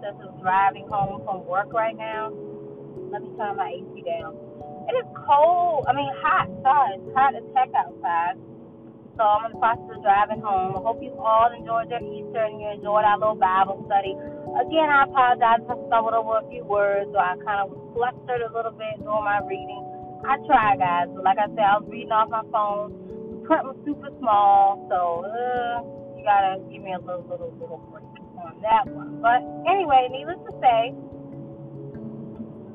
back. I'm driving home from work right now. Let me turn my AC down. It is cold. I mean, hot. Sorry, it's hot as heck outside. So I'm in the process of driving home. I hope you all enjoyed your Easter and you enjoyed our little Bible study. Again, I apologize if I stumbled over a few words or I kind of flustered a little bit during my reading. I try, guys, but like I said, I was reading off my phone. The print was super small, so uh, you gotta give me a little, little, little break on that one. But anyway, needless to say,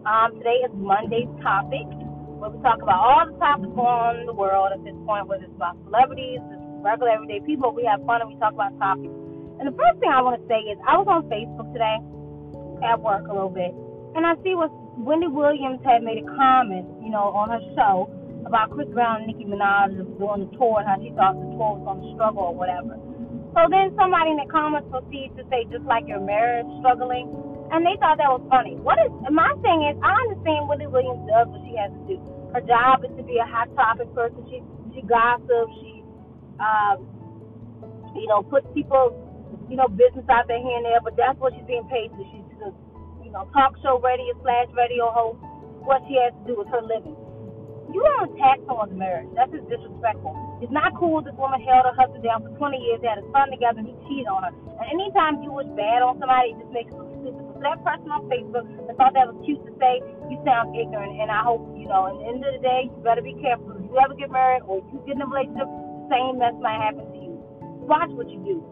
um, today is Monday's topic, where we talk about all the topics on the world at this point, whether it's about celebrities, regular everyday people. We have fun and we talk about topics. And the first thing I want to say is I was on Facebook today at work a little bit, and I see what Wendy Williams had made a comment, you know, on her show about Chris Brown and Nicki Minaj doing the tour and how she thought the tour was going to struggle or whatever. So then somebody in the comments proceeds to say, just like your marriage struggling, and they thought that was funny. What is my thing is, I understand Wendy Williams does what she has to do. Her job is to be a hot topic person. She she gossips. She, um, you know, puts people, you know, business out there here and there. But that's what she's being paid to. She's a you know, talk show radio slash radio host, what she has to do with her living. You don't attack someone's marriage. That's just disrespectful. It's not cool this woman held her husband down for 20 years, they had a son together, and he cheated on her. And anytime you wish bad on somebody, it just makes you stupid. So that person on Facebook that thought that was cute to say, you sound ignorant. And I hope, you know, at the end of the day, you better be careful. If you ever get married or you get in a relationship, the same mess might happen to you. Watch what you do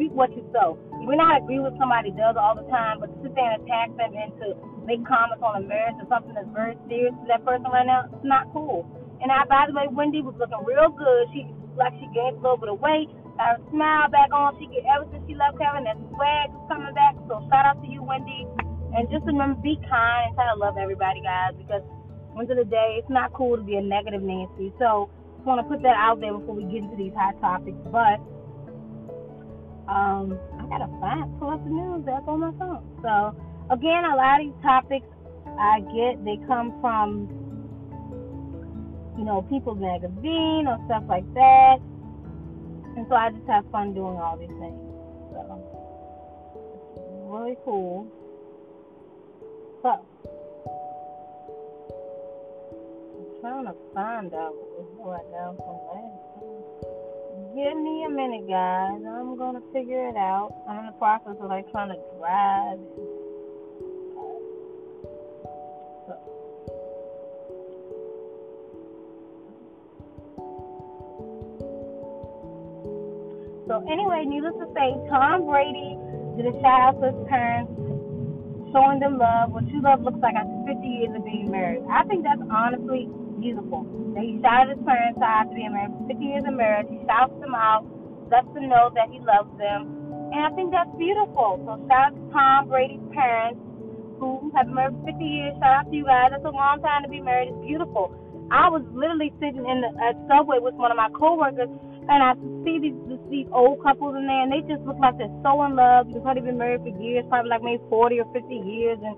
reap what you sow. You may not agree with somebody does all the time, but to sit there and attack them and to make comments on a marriage or something that's very serious to that person right now, it's not cool. And I, by the way, Wendy was looking real good. She like she gained a little bit of weight. Got her smile back on. She get ever since she left Kevin, that swag is coming back. So shout out to you, Wendy. And just remember, be kind and try to love everybody, guys, because end of the day, it's not cool to be a negative Nancy. So just want to put that out there before we get into these hot topics. But um, I gotta find pull up the news app on my phone. So again, a lot of these topics I get they come from you know People's Magazine or stuff like that, and so I just have fun doing all these things. So really cool. So I'm trying to find out what now from last give me a minute, guys. I'm gonna figure it out. I'm in the process of like trying to drive. Anyway, needless to say, Tom Brady did a shout out to his parents, showing them love. What true love looks like after 50 years of being married. I think that's honestly beautiful. And he shouted his parents out to be married for 50 years of marriage. He shouts them out, lets them know that he loves them. And I think that's beautiful. So shout out to Tom Brady's parents who have been married for 50 years. Shout out to you guys. That's a long time to be married. It's beautiful. I was literally sitting in the at Subway with one of my coworkers, and I see these these old couples in there, and they just look like they're so in love. They've been married for years, probably like maybe 40 or 50 years, and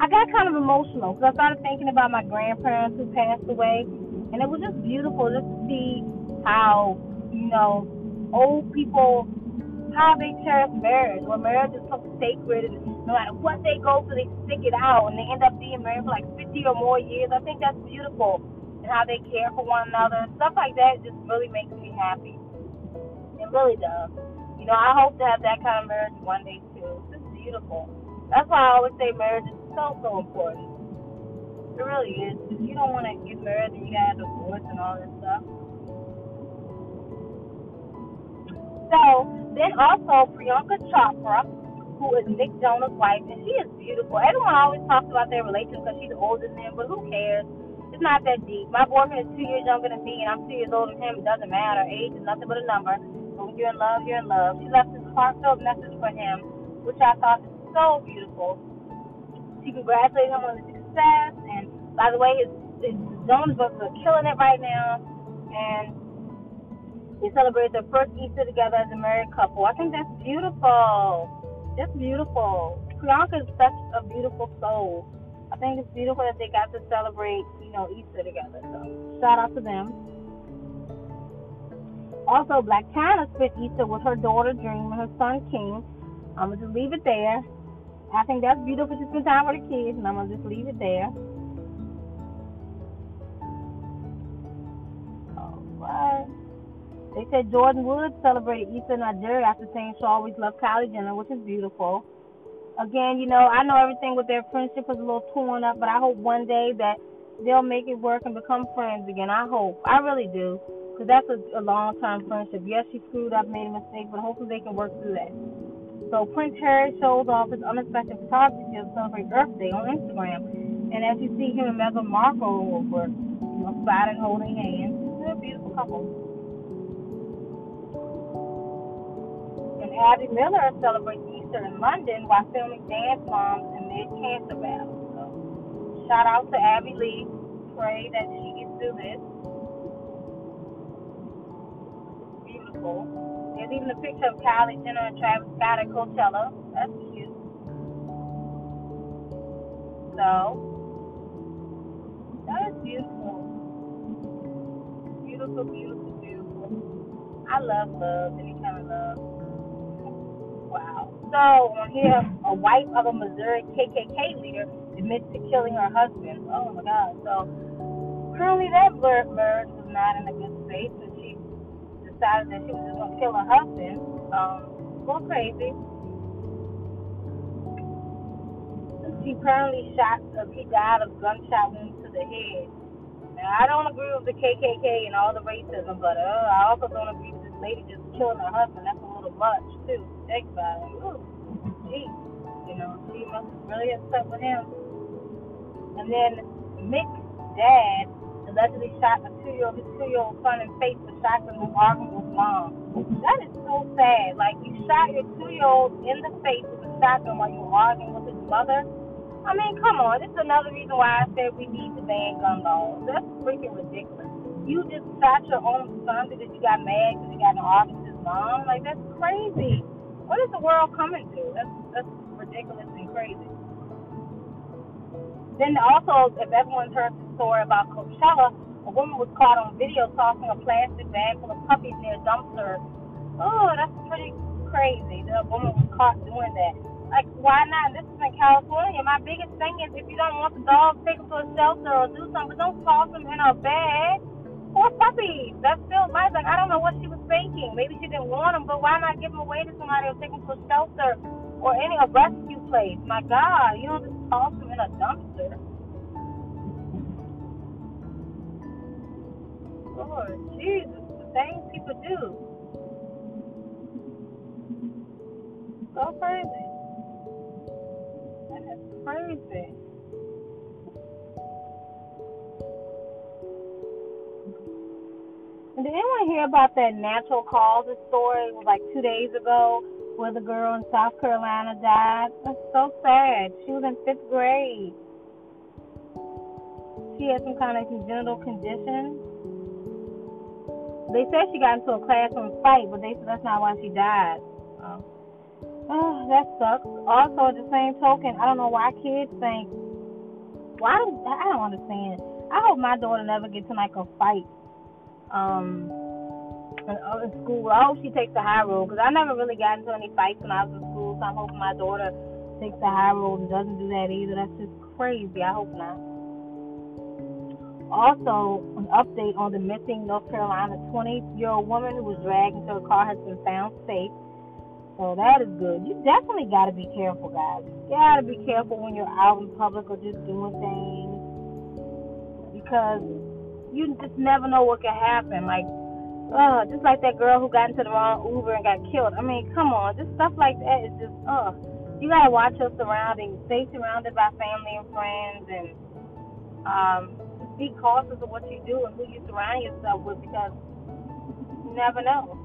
I got kind of emotional because I started thinking about my grandparents who passed away, and it was just beautiful just to see how you know old people how they cherish marriage. When marriage is so sacred, and no matter what they go through, they stick it out, and they end up being married for like 50 or more years. I think that's beautiful, how they care for one another. Stuff like that just really makes me happy. It really does. You know, I hope to have that kind of marriage one day too. It's just beautiful. That's why I always say marriage is so, so important. It really is. If you don't want to get married and you got a divorce and all this stuff. So, then also Priyanka Chopra, who is Nick Jonas' wife, and she is beautiful. Everyone always talks about their relationship because she's older than him, but who cares? It's not that deep. My boyfriend is two years younger than me, and I'm two years older than him. It doesn't matter. Age is nothing but a number. But when you're in love, you're in love. She left this heartfelt message for him, which I thought is so beautiful. She congratulated him on his success, and by the way, his, his Jonas brothers are killing it right now, and they celebrated their first Easter together as a married couple. I think that's beautiful. Just beautiful. Priyanka is such a beautiful soul. I think it's beautiful that they got to celebrate, you know, Easter together. So shout out to them. Also, Blac Chyna spent Easter with her daughter Dream and her son King I'm gonna just leave it there. I think that's beautiful to spend time with the kids, and I'm gonna just leave it there. They said Jordyn Woods celebrated Easter in Nigeria after saying she always loved Kylie Jenner, which is beautiful. Again, you know, I know everything with their friendship was a little torn up, but I hope one day that they'll make it work and become friends again. I hope. I really do. Because that's a, a long term friendship. Yes, she screwed up, made a mistake, but hopefully they can work through that. So Prince Harry shows off his unexpected photography to celebrate Earth Day on Instagram. And as you see him and Meghan Markle were, you know, spotted holding hands. They're a beautiful couple. And Abby Miller celebrates Easter in London while filming Dance Moms amid cancer battle. Shout out to Abby Lee. Pray that she gets through this. Beautiful. There's even a picture of Kylie Jenner and Travis Scott at Coachella. That's cute. So, that is beautiful. Beautiful, beautiful, beautiful. I love love, any kind of love. Wow. So, on here, a wife of a Missouri KKK leader admits to killing her husband. Oh my God. So, currently that marriage was not in a good space and she decided that she was just gonna kill her husband. Um, go crazy. She apparently shot. Uh, he died of gunshot wounds to the head. Now I don't agree with the KKK and all the racism, but uh, I also don't agree with this lady just killing her husband. That's a little much too. Think about it. Ooh, gee, you know, she must be really upset with him. And then Mick's dad allegedly shot a two-year-old, his two-year-old son in the face for shotgun when arguing with mom. That is so sad. Like you shot your two-year-old in the face with a shotgun while you were arguing with his mother. I mean, come on. This is another reason why I said we need to ban gun laws. That's freaking ridiculous. You just shot your own son because you got mad because he got an argument with his mom. Like that's crazy. What is the world coming to? That's that's ridiculous and crazy. Then also, if everyone's heard the story about Coachella, a woman was caught on video tossing a plastic bag full of puppies near a dumpster. Oh, that's pretty crazy. The woman was caught doing that. Like, why not? This is in California. My biggest thing is if you don't want the dog, take them to a shelter or do something. But Don't toss them in a bag. Poor puppies. That's still life. Like, I don't know what she was thinking. Maybe she didn't want them, but why not give them away to somebody or take them to a shelter or any a rescue place? My God, you don't just them in a dumpster. Lord Jesus, the things people do. So crazy. That is crazy. Did anyone hear about that natural causes story? It was like two days ago where the girl in South Carolina died. That's so sad. She was in fifth grade. She had some kind of congenital condition they said she got into a classroom fight, but they said that's not why she died. Oh. oh, that sucks. Also, at the same token, I don't know why kids think. Why I don't understand? I hope my daughter never gets in like a fight. Um, in, school. I hope she takes the high road because I never really got into any fights when I was in school. So I'm hoping my daughter takes the high road and doesn't do that either. That's just crazy. I hope not. Also, an update on the missing North Carolina 20 year old woman who was dragged into a car has been found safe. So that is good. You definitely got to be careful, guys. You got to be careful when you're out in public or just doing things because you just never know what can happen. Like, uh, just like that girl who got into the wrong Uber and got killed. I mean, come on, just stuff like that is just, uh, you gotta watch your surroundings. Stay surrounded by family and friends, and um, be cautious of what you do and who you surround yourself with because you never know.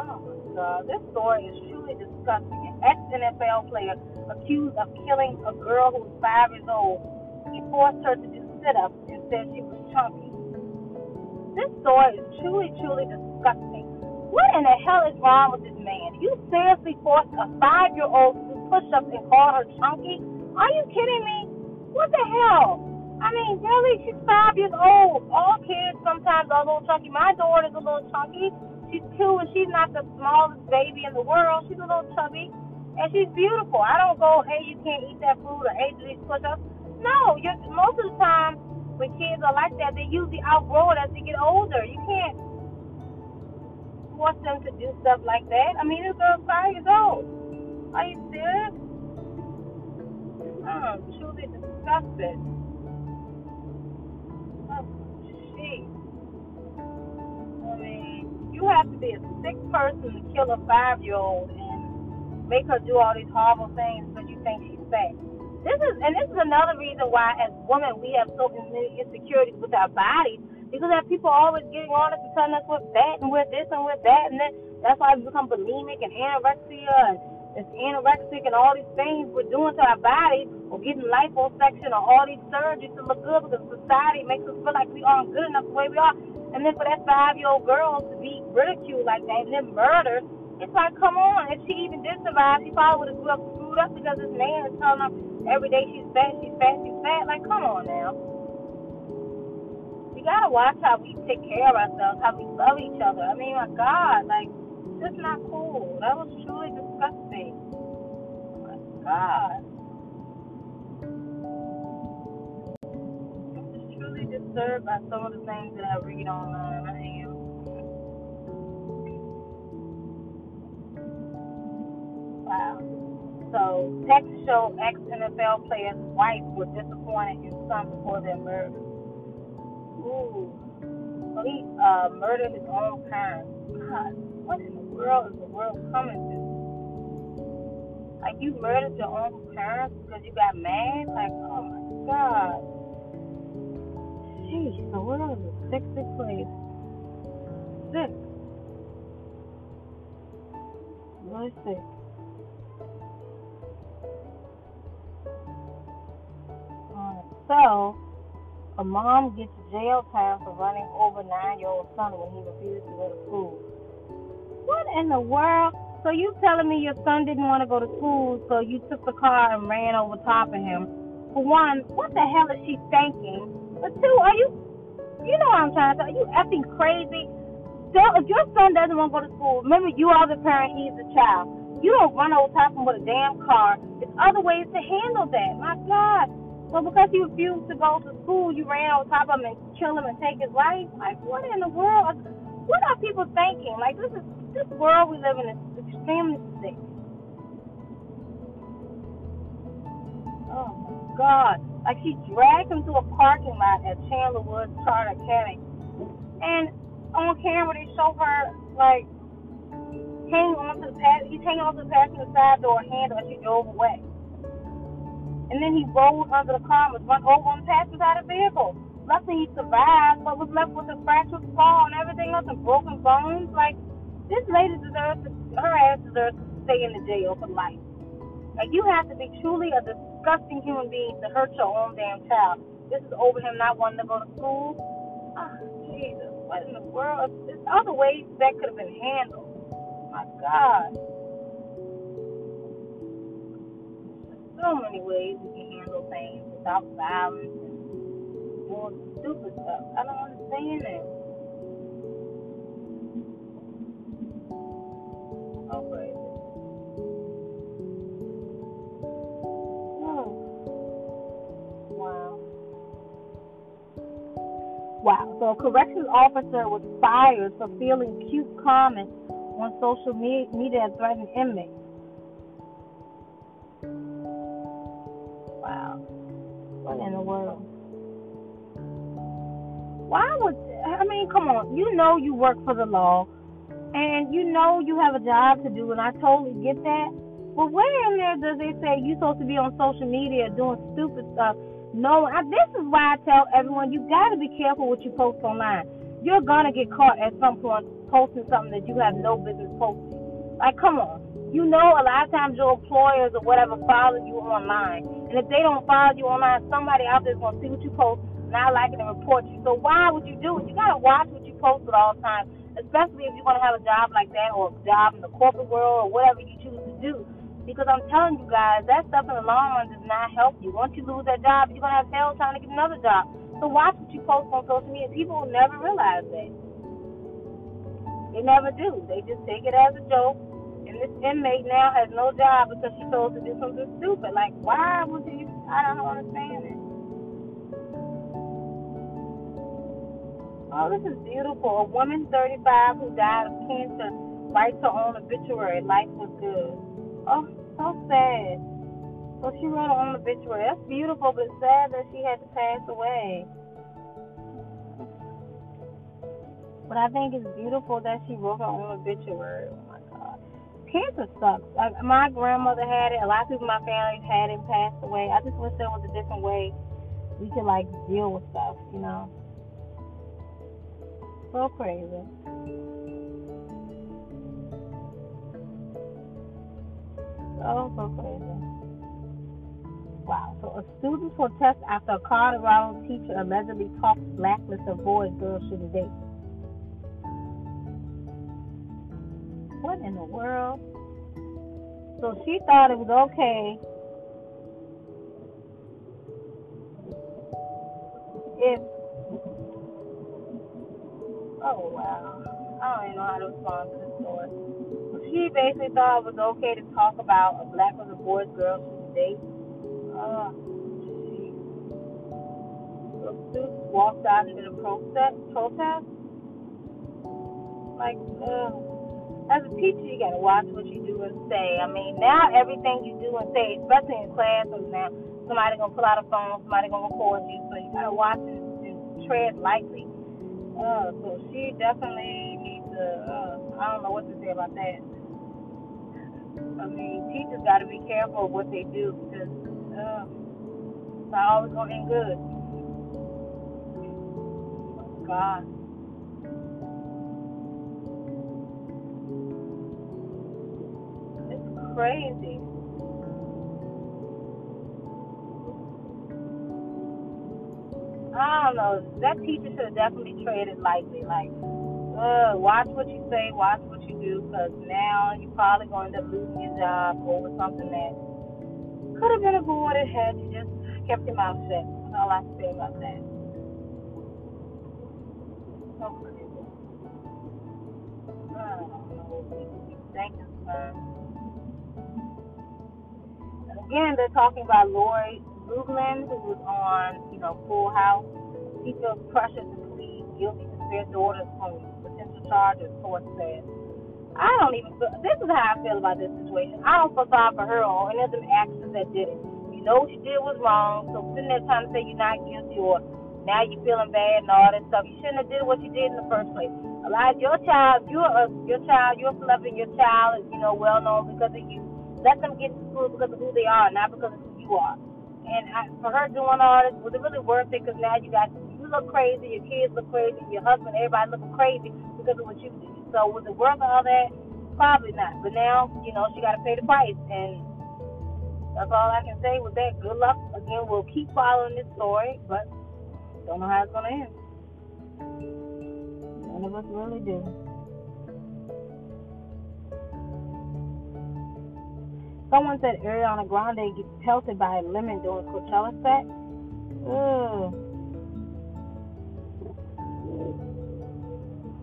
Oh my God, this story is truly disgusting. An ex NFL player accused of killing a girl who was five years old. He forced her to do sit ups and said she was chunky. This story is truly, truly disgusting. What in the hell is wrong with this man? You seriously forced a five year old to push ups and call her chunky? Are you kidding me? What the hell? I mean, really, she's five years old. All kids sometimes are a little chunky. My daughter's a little chunky. She's cute and she's not the smallest baby in the world. She's a little chubby and she's beautiful. I don't go, hey, you can't eat that food or hey, do these push ups. No, you're, most of the time when kids are like that, they usually outgrow it as they get older. You can't force them to do stuff like that. I mean, this girl's five years old. Are you serious? I'm truly disgusted. Oh, jeez. I mean, you have to be a sick person to kill a five-year-old and make her do all these horrible things because you think she's fat. This is, and this is another reason why, as women, we have so many insecurities with our bodies because that people always getting on us and telling us we're fat and we're this and we're that, and then that's why we become bulimic and anorexia and it's anorexic and all these things we're doing to our body or getting liposuction or all these surgeries to look good because society makes us feel like we aren't good enough the way we are. And then for that five year old girl to be ridiculed like that and then murdered, it's like, come on. If she even did survive, she probably would have grew up screwed up because this man is telling her every day she's fat, she's fat, she's fat. Like, come on now we gotta watch how we take care of ourselves, how we love each other. I mean, my God, like, that's not cool. That was truly disgusting. My God. I'm just truly disturbed by some of the things that I read online. So, texts show ex NFL player's wife was disappointed in son before their murder. Ooh. So he uh, murdered his own parents. God, what in the world is the world coming to? Like you murdered your own parents because you got mad? Like, oh my God. Jeez, the world is a sick, sick place. Sick. Really sick. So, a mom gets jail time for running over nine-year-old son when he refused to go to school. What in the world? So you telling me your son didn't want to go to school, so you took the car and ran over top of him? For one, what the hell is she thinking? But two, are you, you know what I'm trying to say? Are you effing crazy? So if your son doesn't want to go to school, remember you are the parent, he's the child. You don't run over top of him with a damn car. There's other ways to handle that. My God. Well, because he refused to go to school, you ran on top of him and kill him and take his life. Like, what in the world? What are people thinking? Like, this is this world we live in is extremely sick. Oh my God! Like she dragged him to a parking lot at Chandler Woods Charter Academy, and on camera they show her like hanging onto the pass. He's hanging onto the passenger side door handle as she drove away. And then he rolled under the car and was run over and passed without a vehicle. Luckily he survived, but was left with a fractured skull and everything else and broken bones. Like, this lady deserves to, her ass deserves to stay in the jail for life. Like, you have to be truly a disgusting human being to hurt your own damn child. This is over him not wanting to go to school. Oh, Jesus, what in the world? There's other ways that could have been handled. My God. So many ways we can handle things without violence and more stupid stuff. I don't understand. Oh, crazy. Oh. Wow. Wow. So a corrections officer was fired for feeling cute comments on social media threatening inmates. Know you work for the law, and you know you have a job to do, and I totally get that. But where in there does it say you're supposed to be on social media doing stupid stuff? No, I, this is why I tell everyone you got to be careful what you post online. You're gonna get caught at some point posting something that you have no business posting. Like, come on. You know, a lot of times your employers or whatever follow you online. And if they don't follow you online, somebody out there is going to see what you post, not like it, and report you. So why would you do it? You got to watch what you post at all times, especially if you're going to have a job like that or a job in the corporate world or whatever you choose to do. Because I'm telling you guys, that stuff in the long run does not help you. Once you lose that job, you're to have hell trying to get another job. So watch what you post on social media. People will never realize that. They never do. They just take it as a joke. And this inmate now has no job because she told to do something stupid. Like, why would you? I don't understand it. Oh, this is beautiful. A woman 35 who died of cancer writes her own obituary. Life was good. Oh, so sad. So she wrote her own obituary. That's beautiful, but sad that she had to pass away. But I think it's beautiful that she wrote her own obituary. Oh my God. Cancer sucks. Like my grandmother had it. A lot of people in my family had it and passed away. I just wish there was a different way we could like deal with stuff, you know. So crazy. So so crazy. Wow. So a student protest after a Colorado teacher allegedly talks blacklist of boys girls shouldn't date. What in the world? So she thought it was okay if oh wow. I don't even know how to respond to this story. She basically thought it was okay to talk about a black or a boys, girls who date. Uh, oh, jeez. So students walked out into the protest. Protest. Like, ugh as a teacher, you gotta watch what you do and say. I mean, now everything you do and say, especially in classrooms now, somebody gonna pull out a phone, somebody gonna record you, so you gotta watch and, and tread lightly. Uh, so she definitely needs to. Uh, I don't know what to say about that. I mean, teachers gotta be careful of what they do because uh, it's not always gonna end good. God. It's crazy. I don't know. That teacher should have definitely treated lightly. Like, uh, watch what you say, watch what you do, because now you're probably going to lose your job over something that could have been avoided had you just kept your mouth shut. That's all I can say about that. Thank you, sir again, they're talking about Lori Loughlin, who was on, you know, Full House. He feels pressure to plead guilty to spare daughters from potential charges, court said. I don't even feel, this is how I feel about this situation. I don't feel sorry for her or any of them actions that did it. You know what you did was wrong, so sitting there trying to say you're not guilty or now you're feeling bad and all that stuff. You shouldn't have did what you did in the first place. Lot your child, you're a, uh, your child, you're celebrity, your child is, you know, well known because of you let them get to school because of who they are, not because of who you are. And I, for her doing all this, was it really worth it? Because now you got you look crazy, your kids look crazy, your husband, everybody looking crazy because of what you did. So was it worth all that? Probably not. But now, you know, she got to pay the price, and that's all I can say with that. Good luck. Again, we'll keep following this story, but don't know how it's gonna end. None of us really do. Someone said Ariana Grande gets pelted by a lemon during Coachella set. Ugh.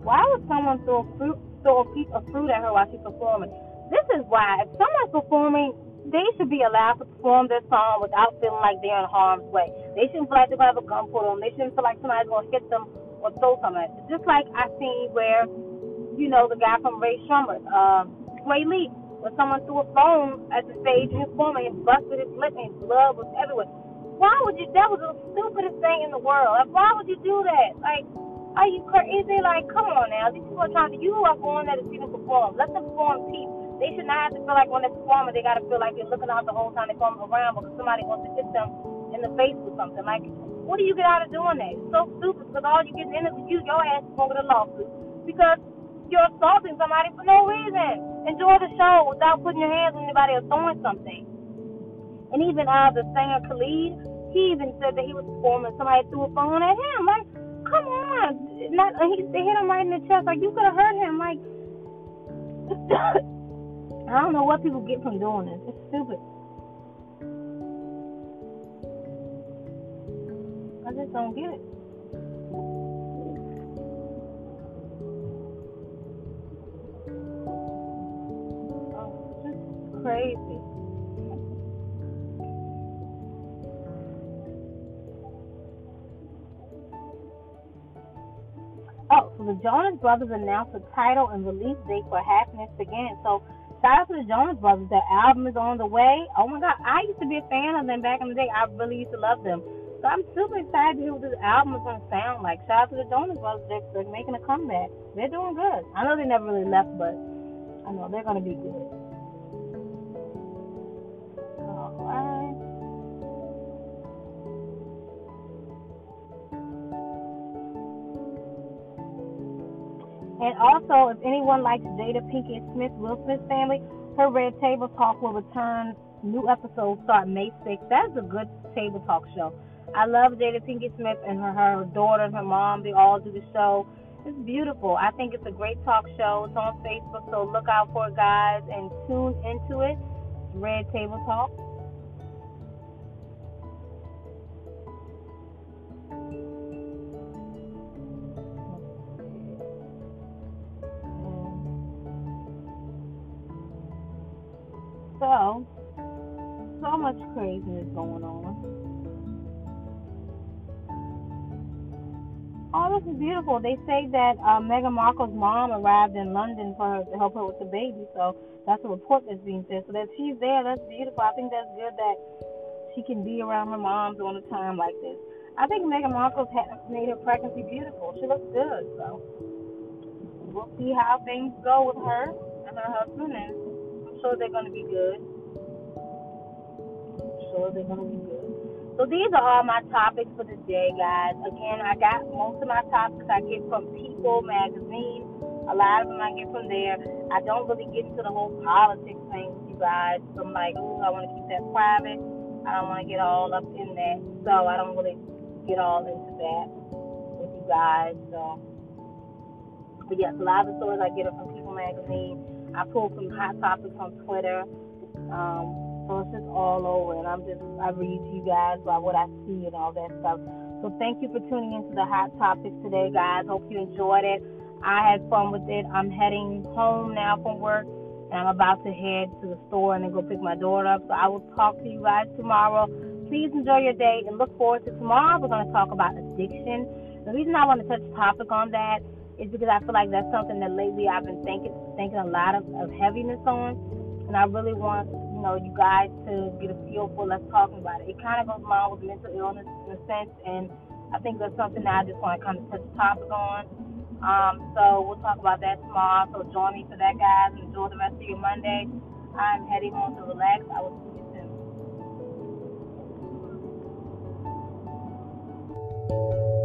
Why would someone throw fruit, throw a piece of fruit at her while she's performing? This is why. If someone's performing, they should be allowed to perform their song without feeling like they're in harm's way. They shouldn't feel like they're gonna have a gun put on. They shouldn't feel like somebody's gonna hit them or throw something. It's Just like I seen where, you know, the guy from Rae Sremmurd, um, Swae Lee when someone threw a phone at the stage and his phone and busted his lip and his blood was everywhere. Why would you? That was the stupidest thing in the world. Like, why would you do that? Like, are you crazy? Like, come on now. These people are trying to. You are going there to see them perform. Let them perform peace. They should not have to feel like when they're performing, they got to feel like they're looking out the whole time they're going around because somebody wants to hit them in the face with something. Like, what do you get out of doing that? It's so stupid because all you get in is you, your ass is going to the lawsuit because you're assaulting somebody for no reason. Enjoy the show without putting your hands on anybody or throwing something. And even uh, the singer Khalid, he even said that he was performing. Somebody threw a phone at him. Like, come on, not he, they hit him right in the chest. Like you could have hurt him. Like, I don't know what people get from doing this. It's stupid. I just don't get it. Jonas Brothers announced the title and release date for Happiness Again. So shout out to the Jonas Brothers. Their album is on the way. Oh my God, I used to be a fan of them back in the day. I really used to love them. So I'm super excited to hear what this album is gonna sound like. Shout out to the Jonas Brothers. They're, they're making a comeback. They're doing good. I know they never really left, but I know they're gonna be good. And also, if anyone likes Jada Pinkett Smith, Will Smith family, her Red Table Talk will return. New episodes start May 6th. That's a good table talk show. I love Jada Pinkett Smith and her, her daughter and her mom. They all do the show. It's beautiful. I think it's a great talk show. It's on Facebook, so look out for it, guys, and tune into it. Red Table Talk. Craziness going on. Oh, this is beautiful. They say that uh, Meghan Markle's mom arrived in London for her to help her with the baby. So that's a report that's being said. So that she's there, that's beautiful. I think that's good that she can be around her mom during a time like this. I think Meghan Markle's had made her pregnancy beautiful. She looks good. So we'll see how things go with her and her husband and I'm sure they're going to be good. Sure they're going to be good. So these are all my topics for the day, guys. Again, I got most of my topics I get from People Magazine. A lot of them I get from there. I don't really get into the whole politics thing you guys. I'm like, ooh, I want to keep that private. I don't want to get all up in that. So I don't really get all into that with you guys. So, but yes, a lot of the stories I get are from People Magazine. I pull some hot topics on Twitter. Um, so it's just all over, and I'm just I read you guys about what I see and all that stuff. So thank you for tuning into the hot topics today, guys. Hope you enjoyed it. I had fun with it. I'm heading home now from work, and I'm about to head to the store and then go pick my daughter up. So I will talk to you guys tomorrow. Please enjoy your day and look forward to tomorrow. We're going to talk about addiction. The reason I want to touch topic on that is because I feel like that's something that lately I've been thinking thinking a lot of, of heaviness on, and I really want you know you guys to get a feel for let's talk about it. It kind of goes along with mental illness in a sense, and I think that's something that I just want to kind of touch the topic on. Um, so we'll talk about that tomorrow. So join me for that, guys. And enjoy the rest of your Monday. I'm heading home to relax. I will see you soon.